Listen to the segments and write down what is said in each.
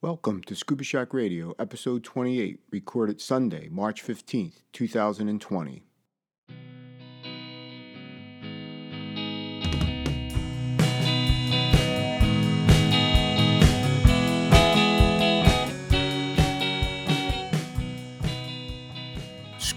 Welcome to Scuba Shack Radio, episode 28, recorded Sunday, March 15th, 2020.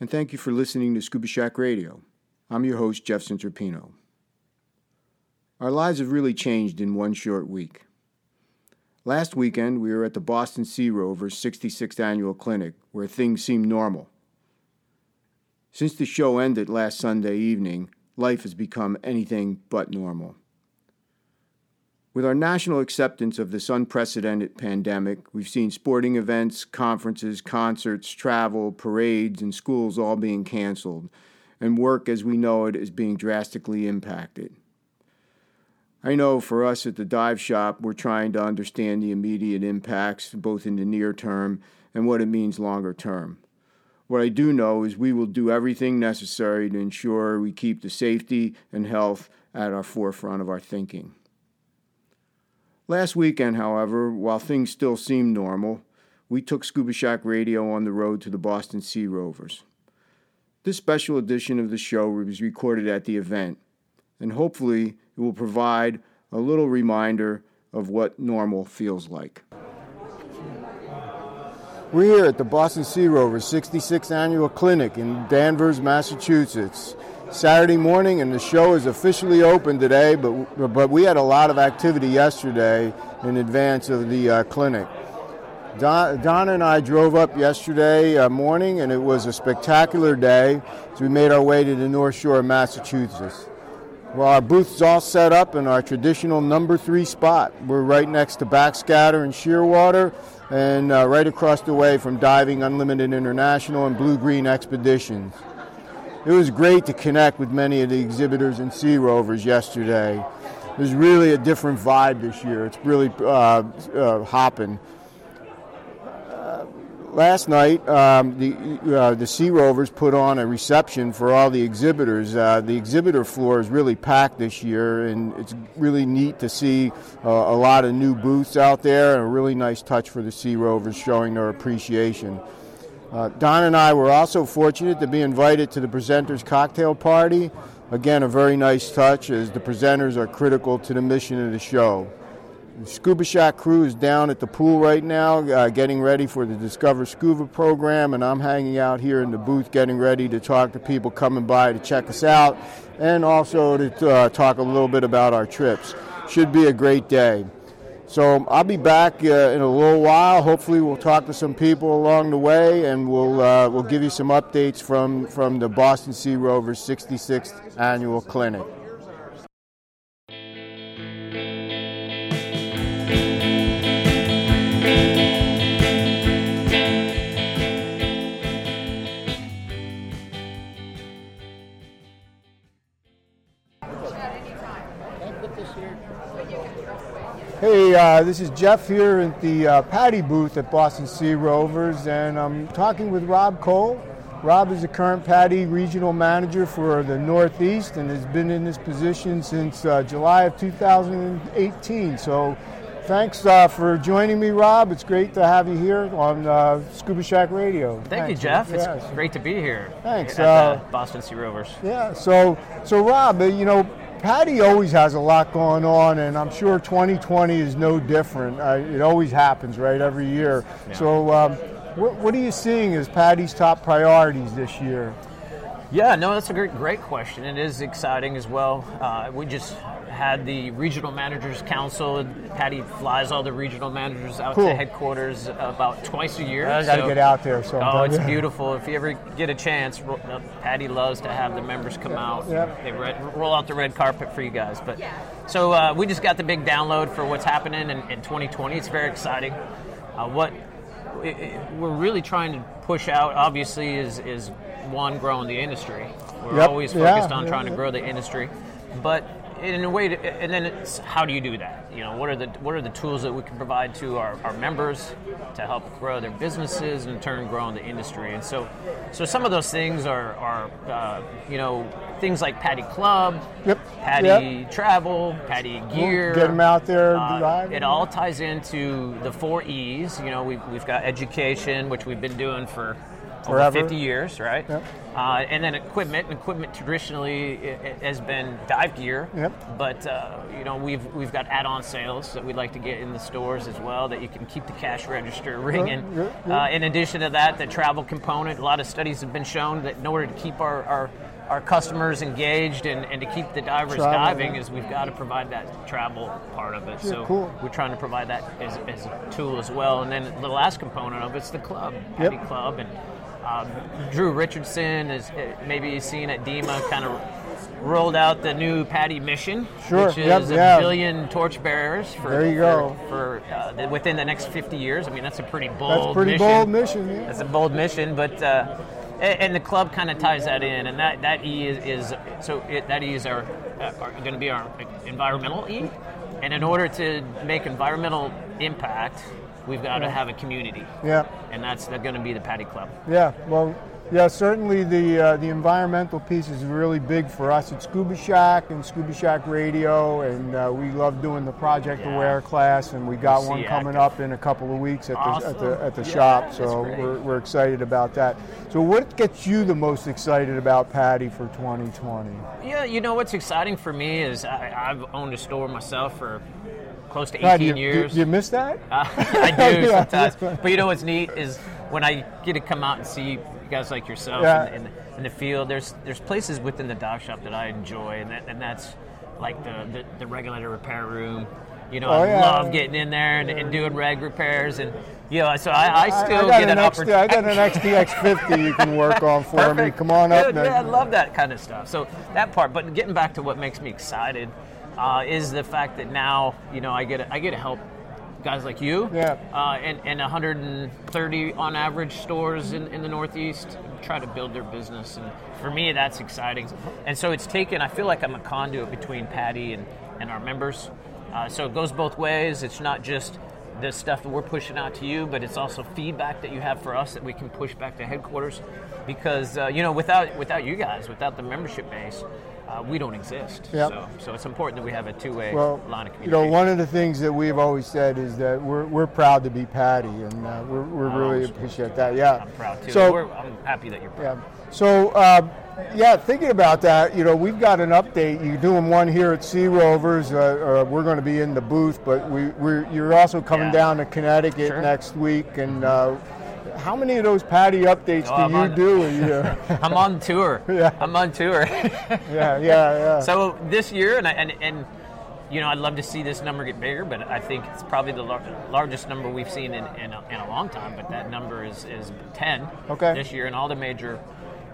and thank you for listening to Scuba Shack Radio. I'm your host, Jeff Centropino. Our lives have really changed in one short week. Last weekend, we were at the Boston Sea Rovers 66th Annual Clinic, where things seemed normal. Since the show ended last Sunday evening, life has become anything but normal. With our national acceptance of this unprecedented pandemic, we've seen sporting events, conferences, concerts, travel, parades, and schools all being canceled, and work as we know it is being drastically impacted. I know for us at the dive shop, we're trying to understand the immediate impacts, both in the near term and what it means longer term. What I do know is we will do everything necessary to ensure we keep the safety and health at our forefront of our thinking. Last weekend, however, while things still seemed normal, we took Scuba Shack Radio on the road to the Boston Sea Rovers. This special edition of the show was recorded at the event, and hopefully it will provide a little reminder of what normal feels like. We're here at the Boston Sea Rovers 66th Annual Clinic in Danvers, Massachusetts. Saturday morning, and the show is officially open today. But but we had a lot of activity yesterday in advance of the uh, clinic. Don, Don, and I drove up yesterday uh, morning, and it was a spectacular day. as we made our way to the North Shore of Massachusetts. Well, our booth's all set up in our traditional number three spot. We're right next to Backscatter and Shearwater, and uh, right across the way from Diving Unlimited International and Blue Green Expeditions it was great to connect with many of the exhibitors and sea rovers yesterday. There's really a different vibe this year. It's really uh, uh, hopping. Uh, last night, um, the uh, the Sea Rovers put on a reception for all the exhibitors. Uh, the exhibitor floor is really packed this year, and it's really neat to see a lot of new booths out there, and a really nice touch for the Sea Rovers showing their appreciation. Uh, Don and I were also fortunate to be invited to the presenters' cocktail party. Again, a very nice touch as the presenters are critical to the mission of the show. The Scuba Shack crew is down at the pool right now, uh, getting ready for the Discover Scuba program, and I'm hanging out here in the booth getting ready to talk to people coming by to check us out and also to uh, talk a little bit about our trips. Should be a great day. So I'll be back uh, in a little while. Hopefully, we'll talk to some people along the way, and we'll uh, we'll give you some updates from from the Boston Sea Rovers 66th annual clinic. Uh, this is Jeff here at the uh, PADI booth at Boston Sea Rovers, and I'm talking with Rob Cole. Rob is the current PADI regional manager for the Northeast and has been in this position since uh, July of 2018. So, thanks uh, for joining me, Rob. It's great to have you here on uh, Scuba Shack Radio. Thank thanks. you, Jeff. It's great to be here. Thanks. At uh, Boston Sea Rovers. Yeah. So, so Rob, you know PADI always has a lot going on, and I'm sure 2020 is no different. Uh, it always happens, right, every year. Yeah. So, um, what, what, are you seeing as PADI's top priorities this year? Yeah, no, that's a great, great question. It is exciting as well. Uh, we just had the regional managers council. PADI flies all the regional managers out cool. to headquarters about twice a year. I got to so, get out there. So oh, it's beautiful. If you ever get a chance, PADI loves to have the members come out. Yep. They roll out the red carpet for you guys. But so uh, we just got the big download for what's happening in, in 2020. It's very exciting. Uh, what it, it, we're really trying to push out. Obviously, is is one growing the industry. We're Yep. always Yeah, focused on yeah, trying to grow the industry, but in a way, to, and then it's how do you do that? You know, what are the what are the tools that we can provide to our, our members to help grow their businesses and in turn growing the industry? And so, so some of those things are are uh, you know things like PADI Club, Yep. PADI Yep. Travel, PADI Gear. get them out there Uh, it all ties into the four E's. You know, we've, we've got education, which we've been doing for over 50 years, right? Yep. Uh, and then equipment. Equipment traditionally has been dive gear. Yep. But uh, you know, we've we've got add-on sales that we'd like to get in the stores as well that you can keep the cash register ringing. good. Uh, in addition to that, the travel component. A lot of studies have been shown that in order to keep our, our our customers engaged and, and to keep the divers Travel, diving yeah. is we've got to provide that travel part of it. so cool. we're trying to provide that as, as a tool as well. And then the last component of it's the club, Yep. Club, and um, Drew Richardson is uh, maybe you've seen at DEMA kind of rolled out the new PADI mission, Sure, which is yep, a yeah. billion torchbearers for There you go. for uh, the, within the next 50 years. I mean, that's a pretty bold That's a pretty mission. bold mission. Yeah. That's a bold mission, but uh, a- and the club kind of ties that in, and that that E is, is so it, that E is our, our going to be our environmental E, and in order to make environmental impact, we've got to have a community, Yeah. and that's going to be the PADI Club. Yeah, well, yeah, certainly the uh, the environmental piece is really big for us at Scuba Shack and Scuba Shack Radio, and uh, we love doing the Project Yeah. Aware class, and we got see one coming active. up in a couple of weeks at the at the, at the Yeah, shop. So we're, we're excited about that. So, what gets you the most excited about PADI for 2020? Yeah, you know what's exciting for me is I, I've owned a store myself for close to 18 God, you, years. Do, you miss that? Uh, I do Yeah, sometimes. But you know what's neat is when I get to come out and see guys like yourself Yeah. in, in, in the field. There's there's places within the dive shop that I enjoy, and that, and that's like the, the the regulator repair room. You know, Oh, I yeah. love getting in there and, and doing reg repairs, and you know, so I, I still got get an an XT, I got opportunity. an XTX50 you can work on for me. Come on up. Dude, yeah, I love that kind of stuff. So that part, but getting back to what makes me excited uh, is the fact that now you know I get to, I get to help guys like you, Yeah. uh, and, and 130 on average stores in, in the Northeast try to build their business, and for me that's exciting. And so it's taken. I feel like I'm a conduit between PADI and and our members. Uh, so it goes both ways. It's not just the stuff that we're pushing out to you, but it's also feedback that you have for us that we can push back to headquarters. Because uh, you know, without without you guys, without the membership base, uh, we don't exist. Yep. So, so it's important that we have a two-way Well, line of communication. you know, one of the things that we've always said is that we're, we're proud to be PADI, and uh, we're, we're really appreciate that. Yeah, I'm proud too. So, we're, I'm happy that you're proud. yeah. So, uh, yeah, thinking about that, you know, we've got an update. You're doing one here at Sea Rovers. Uh, uh, we're going to be in the booth, but we, we're, you're also coming Yeah. down to Connecticut Sure. next week. And uh, how many of those PADI updates Oh, do I'm you on- do a year? I'm on tour. Yeah. I'm on tour. yeah, yeah, yeah. so this year, and, I- and and you know, I'd love to see this number get bigger, but I think it's probably the lar- largest number we've seen in, in, a, in a long time. But that number is is 10 Okay. this year, and all the major.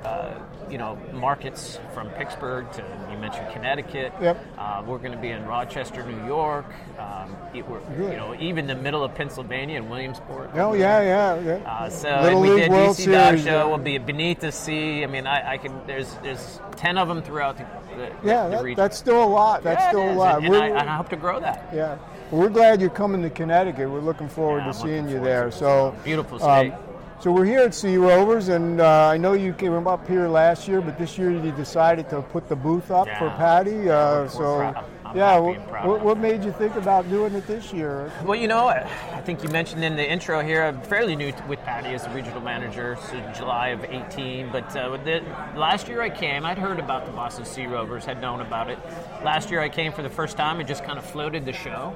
Uh, you know, markets from Pittsburgh to you mentioned Connecticut. Yep. Uh, we're going to be in Rochester, New York. Um, it- you know, even the middle of Pennsylvania and Williamsport. oh, yeah, yeah, yeah. Uh, so Little and we did World DC Series, Show. We'll be beneath the sea. I mean, I, I can. There's there's ten of them throughout the, the, Yeah, the that, region. that's still a lot. That's Yeah, still a lot. And, and I, and I hope to grow that. Yeah. Well, we're glad you're coming to Connecticut. We're looking forward Yeah, to I'm seeing you there. So Beautiful um, state. So we're here at Sea Rovers, and uh, I know you came up here last year, but this year you decided to put the booth up for PADI. Uh, so. I'm yeah, what, what, made you think about doing it this year? Well, you know, I think you mentioned in the intro here, I'm fairly new with PADI as the regional manager, so July of 18. But uh, the, last year I came, I'd heard about the Boston Sea Rovers, had known about it. Last year I came for the first time and just kind of floated the show.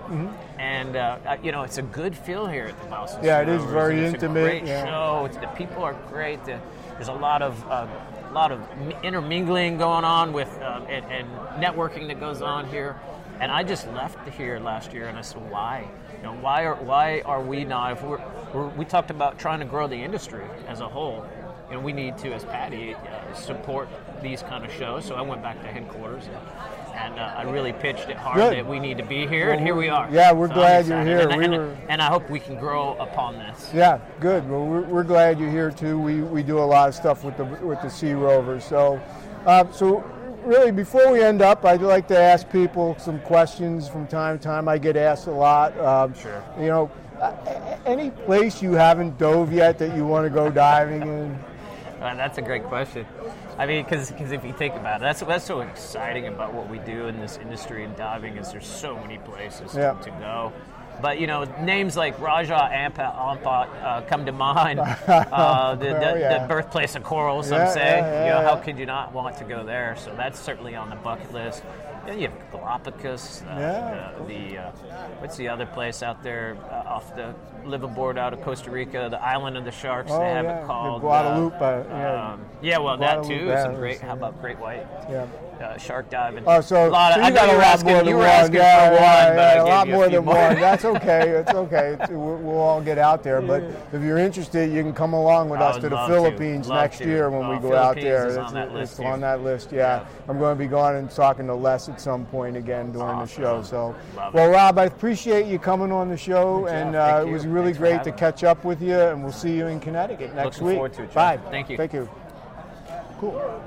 And, uh, you know, it's a good feel here at the Boston Mm-hmm. Yeah, it is very it's intimate, A great yeah. show. It's, the people are great. The, there's a lot of. Uh, a lot of intermingling going on with uh, and, and networking that goes on here, and I just left here last year, and I said, "Why? You know, why are why are we not? If we're, we're we talked about trying to grow the industry as a whole, you know, we need to, as PADI, uh, support these kind of shows." So I went back to headquarters and, and uh, I really pitched it hard Good. that we need to be here, Well, and here we are. yeah, we're I'm glad you're here. and, We and- were- and I hope we can grow upon this. Yeah, good. Well, we're, we're glad you're here too. We, we do a lot of stuff with the with the Sea Rovers. So, uh, so really, before we end up, I'd like to ask people some questions from time to time. I get asked a lot. Um, Sure. You know, any place you haven't dove yet that you want to go diving in? Uh, that's a great question. I mean, because if you think about it, that's that's so exciting about what we do in this industry and diving is there's so many places Yeah. to, to go. But you know, names like Raja Ampat, uh, come to mind. Uh, the, the, Oh, yeah. the birthplace of coral, some Yeah, say. yeah, you know, how could you not want to go there? So that's certainly on the bucket list. Then you have Galapagos. Uh, Yeah. uh, the uh, what's the other place out there uh, off the liveaboard out of Costa Rica? The Island of the Sharks. Oh, they have it called Guadalupe, uh, yeah. um, yeah, well, that Guadalupe too. Some Islands, great. How about great white? Yeah. Uh, shark diving. Oh, so, a lot of, so you got a lot more you than were one. asking yeah, for yeah, but yeah, I a lot more than one. That's okay. It's okay. It's, we'll, we'll all get out there. But if you're interested, you can come along with I us to the love to. Philippines next to. year when we Oh, go out Philippines there. It's, on that list, on that list. Yeah. Yeah. I'm going to be going and talking to Les at some point again during Awesome. the show. So, Love well, it. Rob, I appreciate you coming on the show, and uh, it was really Thanks great to catch up with you. And we'll see you in Connecticut next Looking week. forward to it, Bye. Thank you. Thank you. Cool.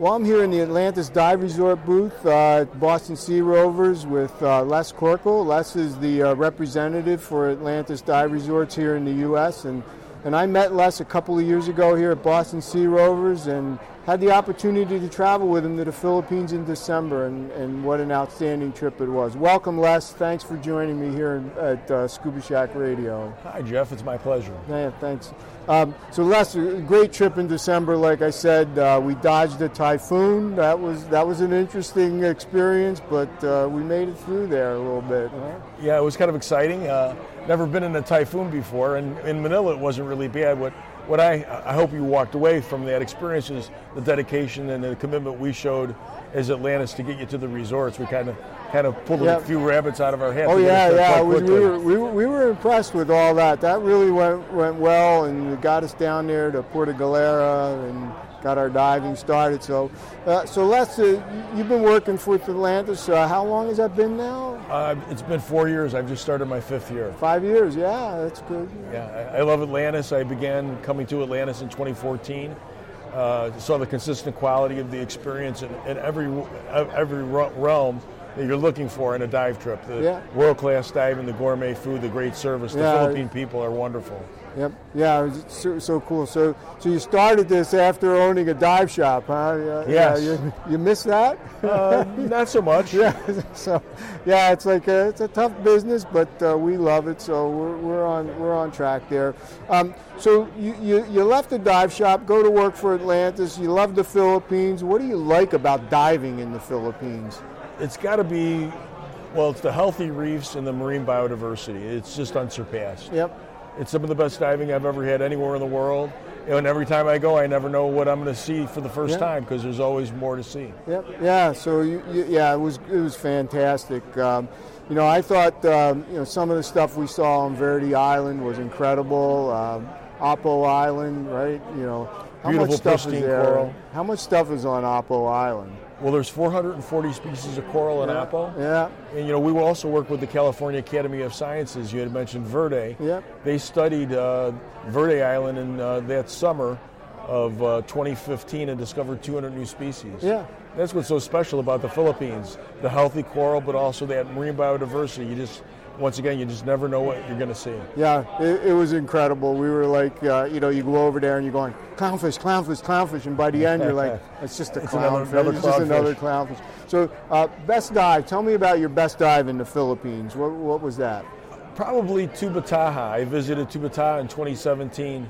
Well, I'm here in the Atlantis Dive Resort booth uh, at Boston Sea Rovers with uh, Les Corkle. Les is the uh, representative for Atlantis Dive Resorts here in the U.S. and and I met Les a couple of years ago here at Boston Sea Rovers and had the opportunity to travel with him to the Philippines in December, and, and what an outstanding trip it was. Welcome, Les. Thanks for joining me here at uh, Scuba Shack Radio. Hi, Jeff. It's my pleasure. Yeah, thanks. Um, so, Les, a great trip in December. Like I said, uh, we dodged a typhoon. That was that was an interesting experience, but uh, we made it through there a little bit. Huh? Yeah, it was kind of exciting. Uh, never been in a typhoon before, and in Manila it wasn't really bad. What what I I hope you walked away from that experience is the dedication and the commitment we showed as Atlantis to get you to the resorts. We kind of kind of pulled Yeah. a few rabbits out of our hat. Oh yeah, yeah. was, we, were, we, were, we were impressed with all that. That really went went well, and it got us down there to Puerto Galera and got our diving started. So, uh, so Les, uh, you've been working for Atlantis. Uh, how long has that been now? Uh, it's been four years. I've just started my fifth year. Five years. Yeah, that's good. Yeah, I I love Atlantis. I began coming to Atlantis in 2014. Uh, saw the consistent quality of the experience in, in every every realm that you're looking for in a dive trip. The Yeah. world-class diving, the gourmet food, the great service. The Yeah. Philippine people are wonderful. Yep. Yeah, it was so, so cool. So, so you started this after owning a dive shop, huh? Yeah, Yes. Yeah, you, you miss that? Uh, not so much. yeah. So, yeah, it's like a, it's a tough business, but uh, we love it. So we're, we're on we're on track there. Um, so you, you you left the dive shop, go to work for Atlantis. You love the Philippines. What do you like about diving in the Philippines? It's got to be, well, it's the healthy reefs and the marine biodiversity. It's just unsurpassed. Yep. It's some of the best diving I've ever had anywhere in the world. And every time I go, I never know what I'm going to see for the first Yeah. time because there's always more to see. Yep. Yeah. So you, you, yeah, it was it was fantastic. Um, you know, I thought um, you know some of the stuff we saw on Verde Island was incredible. Um, Apo Island, right? You know, how Beautiful, much stuff is there? coral. How much stuff is on Apo Island? Well, there's 440 species of coral in Yeah. Apo. Yeah. And you know, we will also work with the California Academy of Sciences. You had mentioned Verde. Yep. They studied uh, Verde Island in uh, that summer of uh, 2015 and discovered 200 new species. Yeah. That's what's so special about the Philippines: the healthy coral, but also that marine biodiversity. You just, once again, you just never know what you're going to see. Yeah, it, it was incredible. We were like, uh, you know, you go over there and you're going, clownfish, clownfish, clownfish, and by the end you're like, it's just a It's another- clownfish. another it's just another clownfish. So, uh, best dive. Tell me about your best dive in the Philippines. What, what was that? Probably Tubataha. I visited Tubataha in 2017.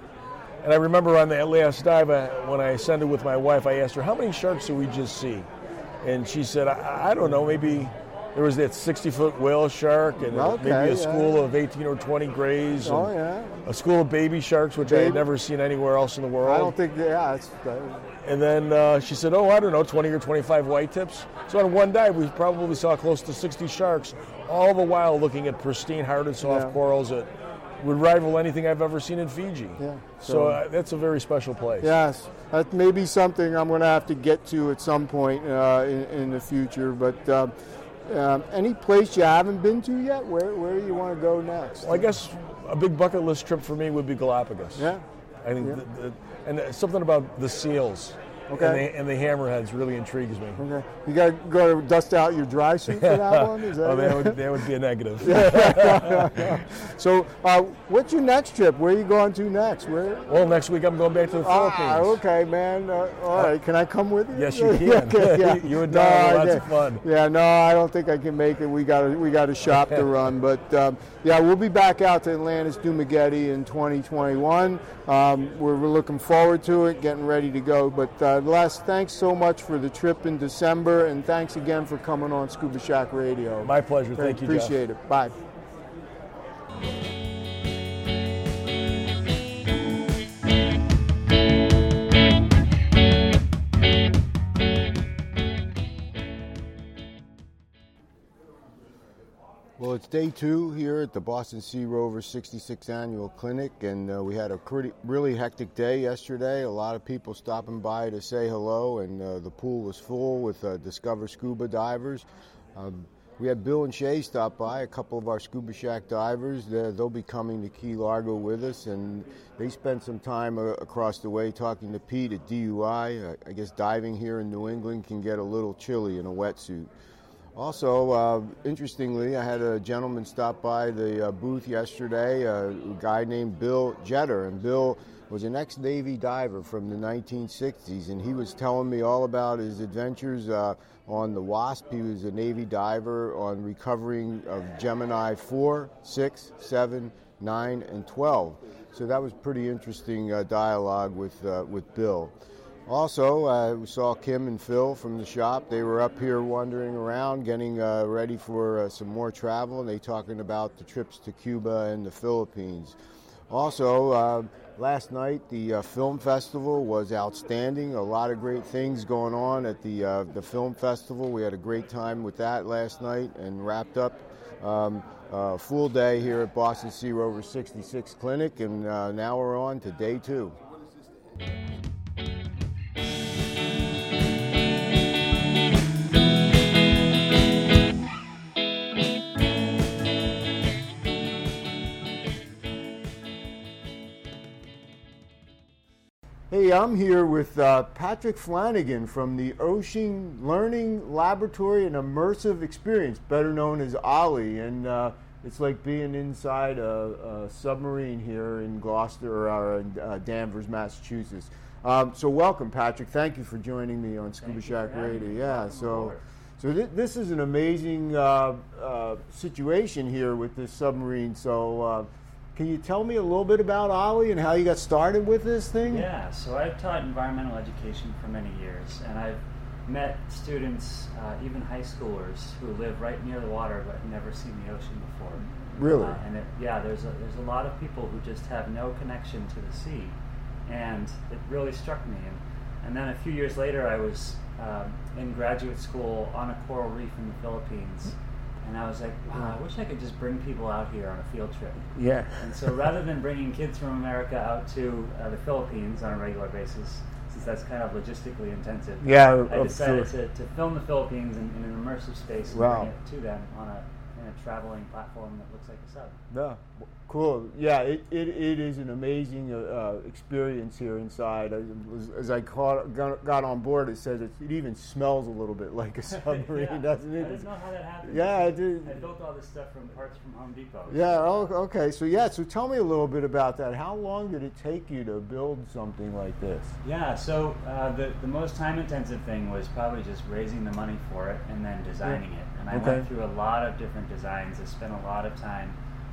And I remember on that last dive, I, when I ascended with my wife, I asked her, How many sharks did we just see? And she said, I, I don't know, maybe there was that 60 foot whale shark, and Okay, maybe a yeah. school of 18 or 20 grays. And Oh, yeah. A school of baby sharks, which I had never seen anywhere else in the world. I don't think, yeah, it's, uh, And then uh, she said, "Oh, I don't know, 20 or 25 white tips." So on one dive, we probably saw close to 60 sharks, all the while looking at pristine, hard and soft Yeah. corals that would rival anything I've ever seen in Fiji. Yeah. So, So- uh, that's a very special place. Yes, that may be something I'm going to have to get to at some point uh, in, in the future. But um, any place you haven't been to yet, where where do you want to go next? Well, I guess a big bucket list trip for me would be Galapagos. Yeah. I think, Yeah. the, the, and something about the seals Okay. and, the, and the hammerheads really intrigues me. Okay. You got to go to dust out your dry suit for that one. Is that Oh, that would, that would be a negative. so, uh, what's your next trip? Where are you going to next? Where? Well, next week I'm going back to the Philippines. Ah, okay, man. Uh, all right, can I come with you? Yes, you can. okay, yeah. You and No, Don have I lots of fun. Yeah, no, I don't think I can make it. We got a, we got a shop to run, but um, yeah, we'll be back out to Atlantis Dumaguete in 2021. Um, we're, we're looking forward to it, getting ready to go. But uh, Uh, Les, thanks so much for the trip in December, and thanks again for coming on Scuba Shack Radio. My pleasure. Thank you, Jeff. Appreciate it. Bye. Well, it's day two here at the Boston Sea Rover 66th Annual Clinic, and uh, we had a pretty, really hectic day yesterday. A lot of people stopping by to say hello, and uh, the pool was full with uh, Discover Scuba divers. Um, we had Bill and Shay stop by, a couple of our Scuba Shack divers. They're, they'll be coming to Key Largo with us, and they spent some time uh, across the way talking to Pete at DUI. I guess diving here in New England can get a little chilly in a wetsuit. Also, uh, interestingly, I had a gentleman stop by the uh, booth yesterday, a guy named Bill Jetter, and Bill was an ex-Navy diver from the 1960s, and he was telling me all about his adventures uh, on the Wasp. He was a Navy diver on recovering of Gemini 4, 6, 7, 9, and 12. So that was pretty interesting uh, dialogue with uh, with Bill. Also, uh, we saw Kim and Phil from the shop. They were up here wandering around, getting uh, ready for uh, some more travel, and they talking about the trips to Cuba and the Philippines. Also, uh, last night the uh, film festival was outstanding. A lot of great things going on at the uh, the film festival. We had a great time with that last night, and wrapped up. Um, uh, full day here at Boston Sea Rover 66 Clinic, and uh, now we're on to day two. I'm here with uh, Patrick Flanagan from the Ocean Learning Laboratory and Immersive Experience, better known as OLLI. And uh, it's like being inside a, a submarine here in Gloucester or in uh, Danvers, Massachusetts. Um, so, welcome, Patrick. Thank you for joining me on Scuba Shack Radio. Yeah, so. So th- this is an amazing uh, uh, situation here with this submarine. So uh, can you tell me a little bit about OLLI and how you got started with this thing? Yeah, so I've taught environmental education for many years, and I've met students, uh, even high schoolers, who live right near the water but have never seen the ocean before. Really? Uh, and it, yeah, there's a, there's a lot of people who just have no connection to the sea, and it really struck me. And, and then a few years later, I was um, in graduate school on a coral reef in the Philippines, and I was like, wow, I wish I could just bring people out here on a field trip. Yeah. And so rather than bringing kids from America out to uh, the Philippines on a regular basis, since that's kind of logistically intensive, Yeah, I decided to, to film the Philippines in, in an immersive space and Wow. bring it to them on a, in a traveling platform that looks like a sub. Yeah, cool. Yeah, it, it, it is an amazing uh, uh, experience here inside. I was, as I caught, got, got on board, it says it, it even smells a little bit like a submarine, yeah. doesn't it? I didn't know how that happened. Yeah, it did. I built all this stuff from parts from Home Depot. Yeah, oh, okay. So, yeah, so tell me a little bit about that. How long did it take you to build something like this? Yeah, so uh, the, the most time intensive thing was probably just raising the money for it and then designing it. And I Okay. went through a lot of different designs. I spent a lot of time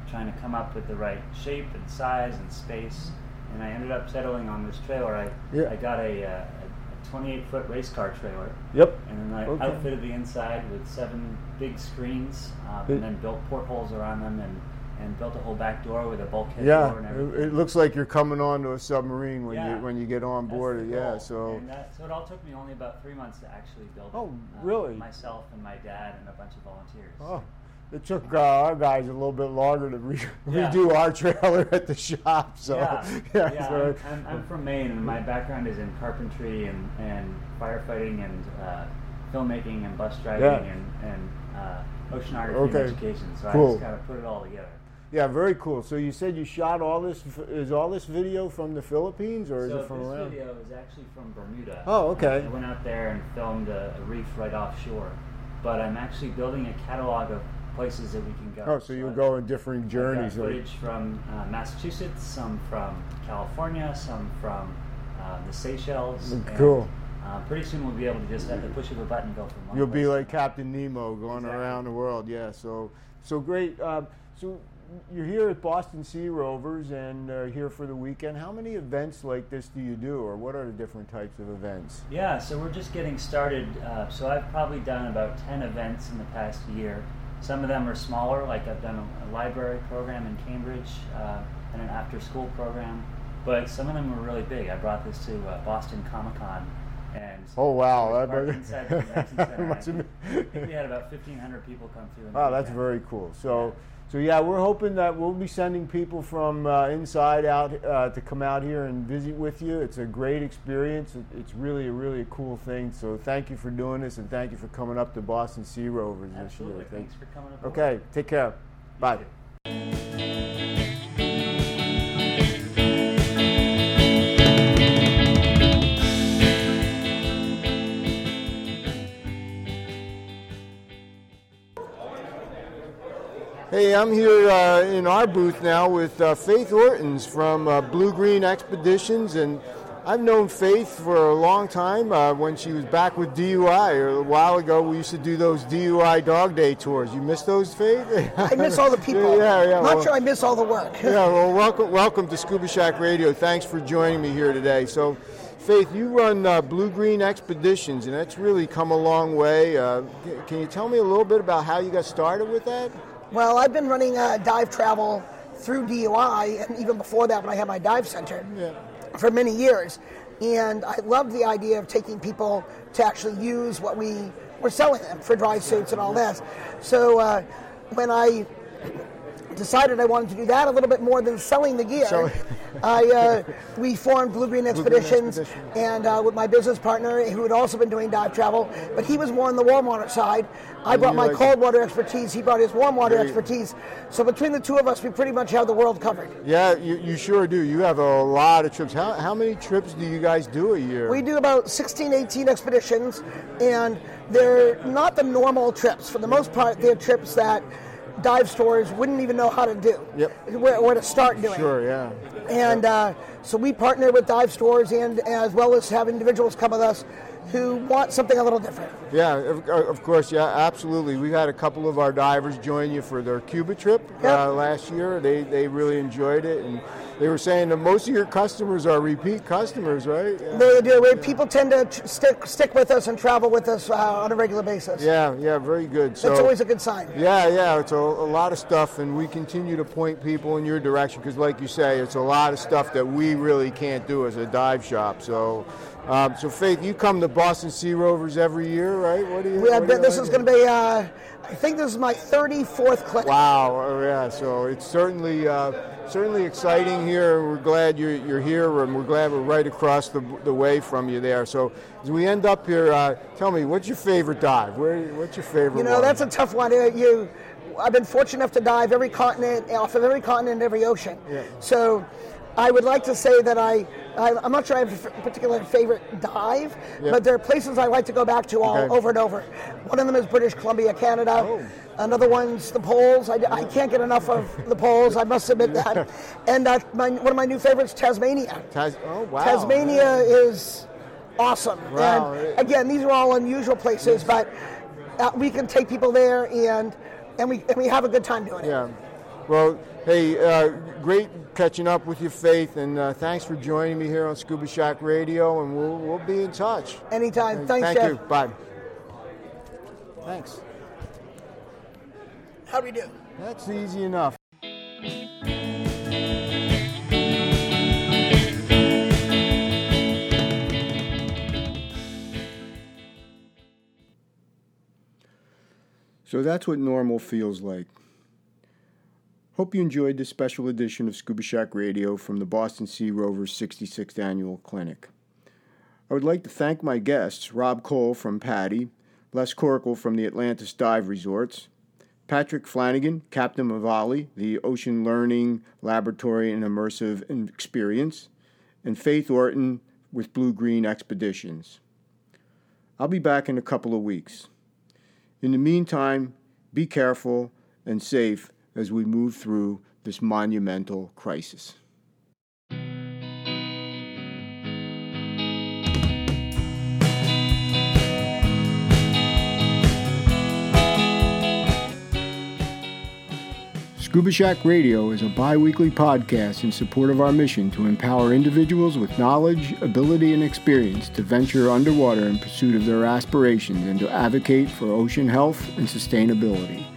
trying to come up with the right shape and size and space. And I ended up settling on this trailer. I, Yeah. I got a, uh, a 28 foot race car trailer. Yep. And then I Okay. outfitted the inside with seven big screens, um, and then built portholes around them, and, and built a whole back door with a bulkhead Yeah, door and it, everything. it looks like you're coming onto a submarine when Yeah. you when you get on board. Yeah, so that, so it all took me only about three months to actually build Oh, it. Uh, really? Myself and my dad and a bunch of volunteers. oh, it took uh, our guys a little bit longer to re- Yeah. redo our trailer at the shop. So yeah, yeah, yeah. so- I'm, I'm, from Maine, and my background is in carpentry and, and firefighting and uh, filmmaking and bus driving and, and uh, oceanography Okay. and education. So Cool. I just kind of put it all together. Yeah, very cool. So you said you shot all this? Is all this video from the Philippines or is it from this around? video is actually from Bermuda. Oh, okay. I went out there and filmed a, a reef right offshore, but I'm actually building a catalog of places that we can go. Oh, so you'll go on different I've got journeys. like- footage from uh, Massachusetts, some from California, some from uh, the Seychelles. Mm, and, cool. Uh, pretty soon we'll be able to just at the push of a button go from one. You'll be like. Captain Nemo going Exactly. around the world. Yeah. So so great. Um, so you're here at Boston Sea Rovers and uh, here for the weekend. How many events like this do you do, or what are the different types of events? Yeah, so we're just getting started. Uh, so I've probably done about 10 events in the past year. Some of them are smaller, like I've done a, a library program in Cambridge uh, and an after school program. But some of them were really big. I brought this to uh, Boston Comic Con. And Oh wow! that must- inside the convention center. I have think, I think we had about 1,500 people come through. Wow, that's very cool. So, so yeah, we're hoping that we'll be sending people from uh, inside out uh, to come out here and visit with you. It's a great experience. It- It's really, a really a cool thing. So, thank you for doing this, and thank you for coming up to Boston Sea Rovers this Absolutely. year. Thanks for coming aboard. Okay, take care. Bye. Hey, I'm here uh, in our booth now with uh, Faith Ortins from uh, Blue Green Expeditions, and I've known Faith for a long time. Uh, when she was back with DUI a while ago, we used to do those DUI Dog Day tours. You miss those, Faith? I miss all the people. Yeah, yeah. Not well- sure I miss all the work. yeah, well, welcome, welcome to Scuba Shack Radio. Thanks for joining me here today. So, Faith, you run uh, Blue Green Expeditions, and that's really come a long way. Uh, can you tell me a little bit about how you got started with that? Well, I've been running uh, dive travel through DUI, and even before that, when I had my dive center, Yeah. for many years. And I love the idea of taking people to actually use what we were selling them for dry suits and all this. So uh, when I decided I wanted to do that a little bit more than selling the gear. So- I uh, we formed Blue Green Expeditions, Expedition. and uh, with my business partner who had also been doing dive travel, but he was more on the warm water side. I And brought my like- cold water expertise. He brought his warm water expertise. So between the two of us, we pretty much have the world covered. Yeah, you, you sure do. You have a lot of trips. How, how many trips do you guys do a year? We do about 16, 18 expeditions, and they're not the normal trips. For the most part, they're trips that dive stores wouldn't even know how to do, Yep. where, where to start doing. Sure, yeah. And uh, so we partner with dive stores and as well as have individuals come with us who want something a little different. Yeah, of, of course, yeah, absolutely. We had a couple of our divers join you for their Cuba trip Yep. uh, last year. They they really enjoyed it, and they were saying that most of your customers are repeat customers, right? Yeah, They do. We, people tend to stick stick with us and travel with us uh, on a regular basis. yeah, yeah, very good. So That's always a good sign. Yeah, yeah, it's a, a lot of stuff, and we continue to point people in your direction because, like you say, it's a lot of stuff that we really can't do as a dive shop. So, um, so Faith, you come to Boston Sea Rovers every year, right? What do you? We have been, you this is going to be, uh, I think this is my 34th clinic. Wow, oh, yeah. So it's certainly uh, certainly exciting here. We're glad you're, you're here, and we're glad we're right across the, the way from you there. So as we end up here, uh, tell me what's your favorite dive? Where, what's your favorite? You know, one? that's a tough one. You, I've been fortunate enough to dive every continent, off of every continent, and every ocean. Yeah. So, I would like to say that I, I I'm not sure I have a particular favorite dive, Yeah. but there are places I like to go back to all Okay. over and over. One of them is British Columbia, Canada. Oh. Another one's the poles. I, I can't get enough of the poles. I must admit that. And uh, my, one of my new favorites, Tasmania. Tas- oh wow, Tasmania is awesome. Wow. And again, these are all unusual places, but uh, we can take people there and and we and we have a good time doing it. Yeah. Well, hey, uh, great catching up with your Faith, and uh, thanks for joining me here on Scuba Shack Radio, and we'll, we'll be in touch. Anytime. Thanks, Thank Jeff. you. Bye. Thanks. How do we do? That's easy enough. So that's what normal feels like. Hope you enjoyed this special edition of Scuba Shack Radio from the Boston Sea Rovers 66th Annual Clinic. I would like to thank my guests, Rob Cole from PADI, Les Corkle from the Atlantis Dive Resorts, Patrick Flanagan, Captain of the Ocean Learning Laboratory and Immersive Experience, and Faith Orton with Blue Green Expeditions. I'll be back in a couple of weeks. In the meantime, be careful and safe as we move through this monumental crisis. Scuba Shack Radio is a bi weekly podcast in support of our mission to empower individuals with knowledge, ability, and experience to venture underwater in pursuit of their aspirations and to advocate for ocean health and sustainability.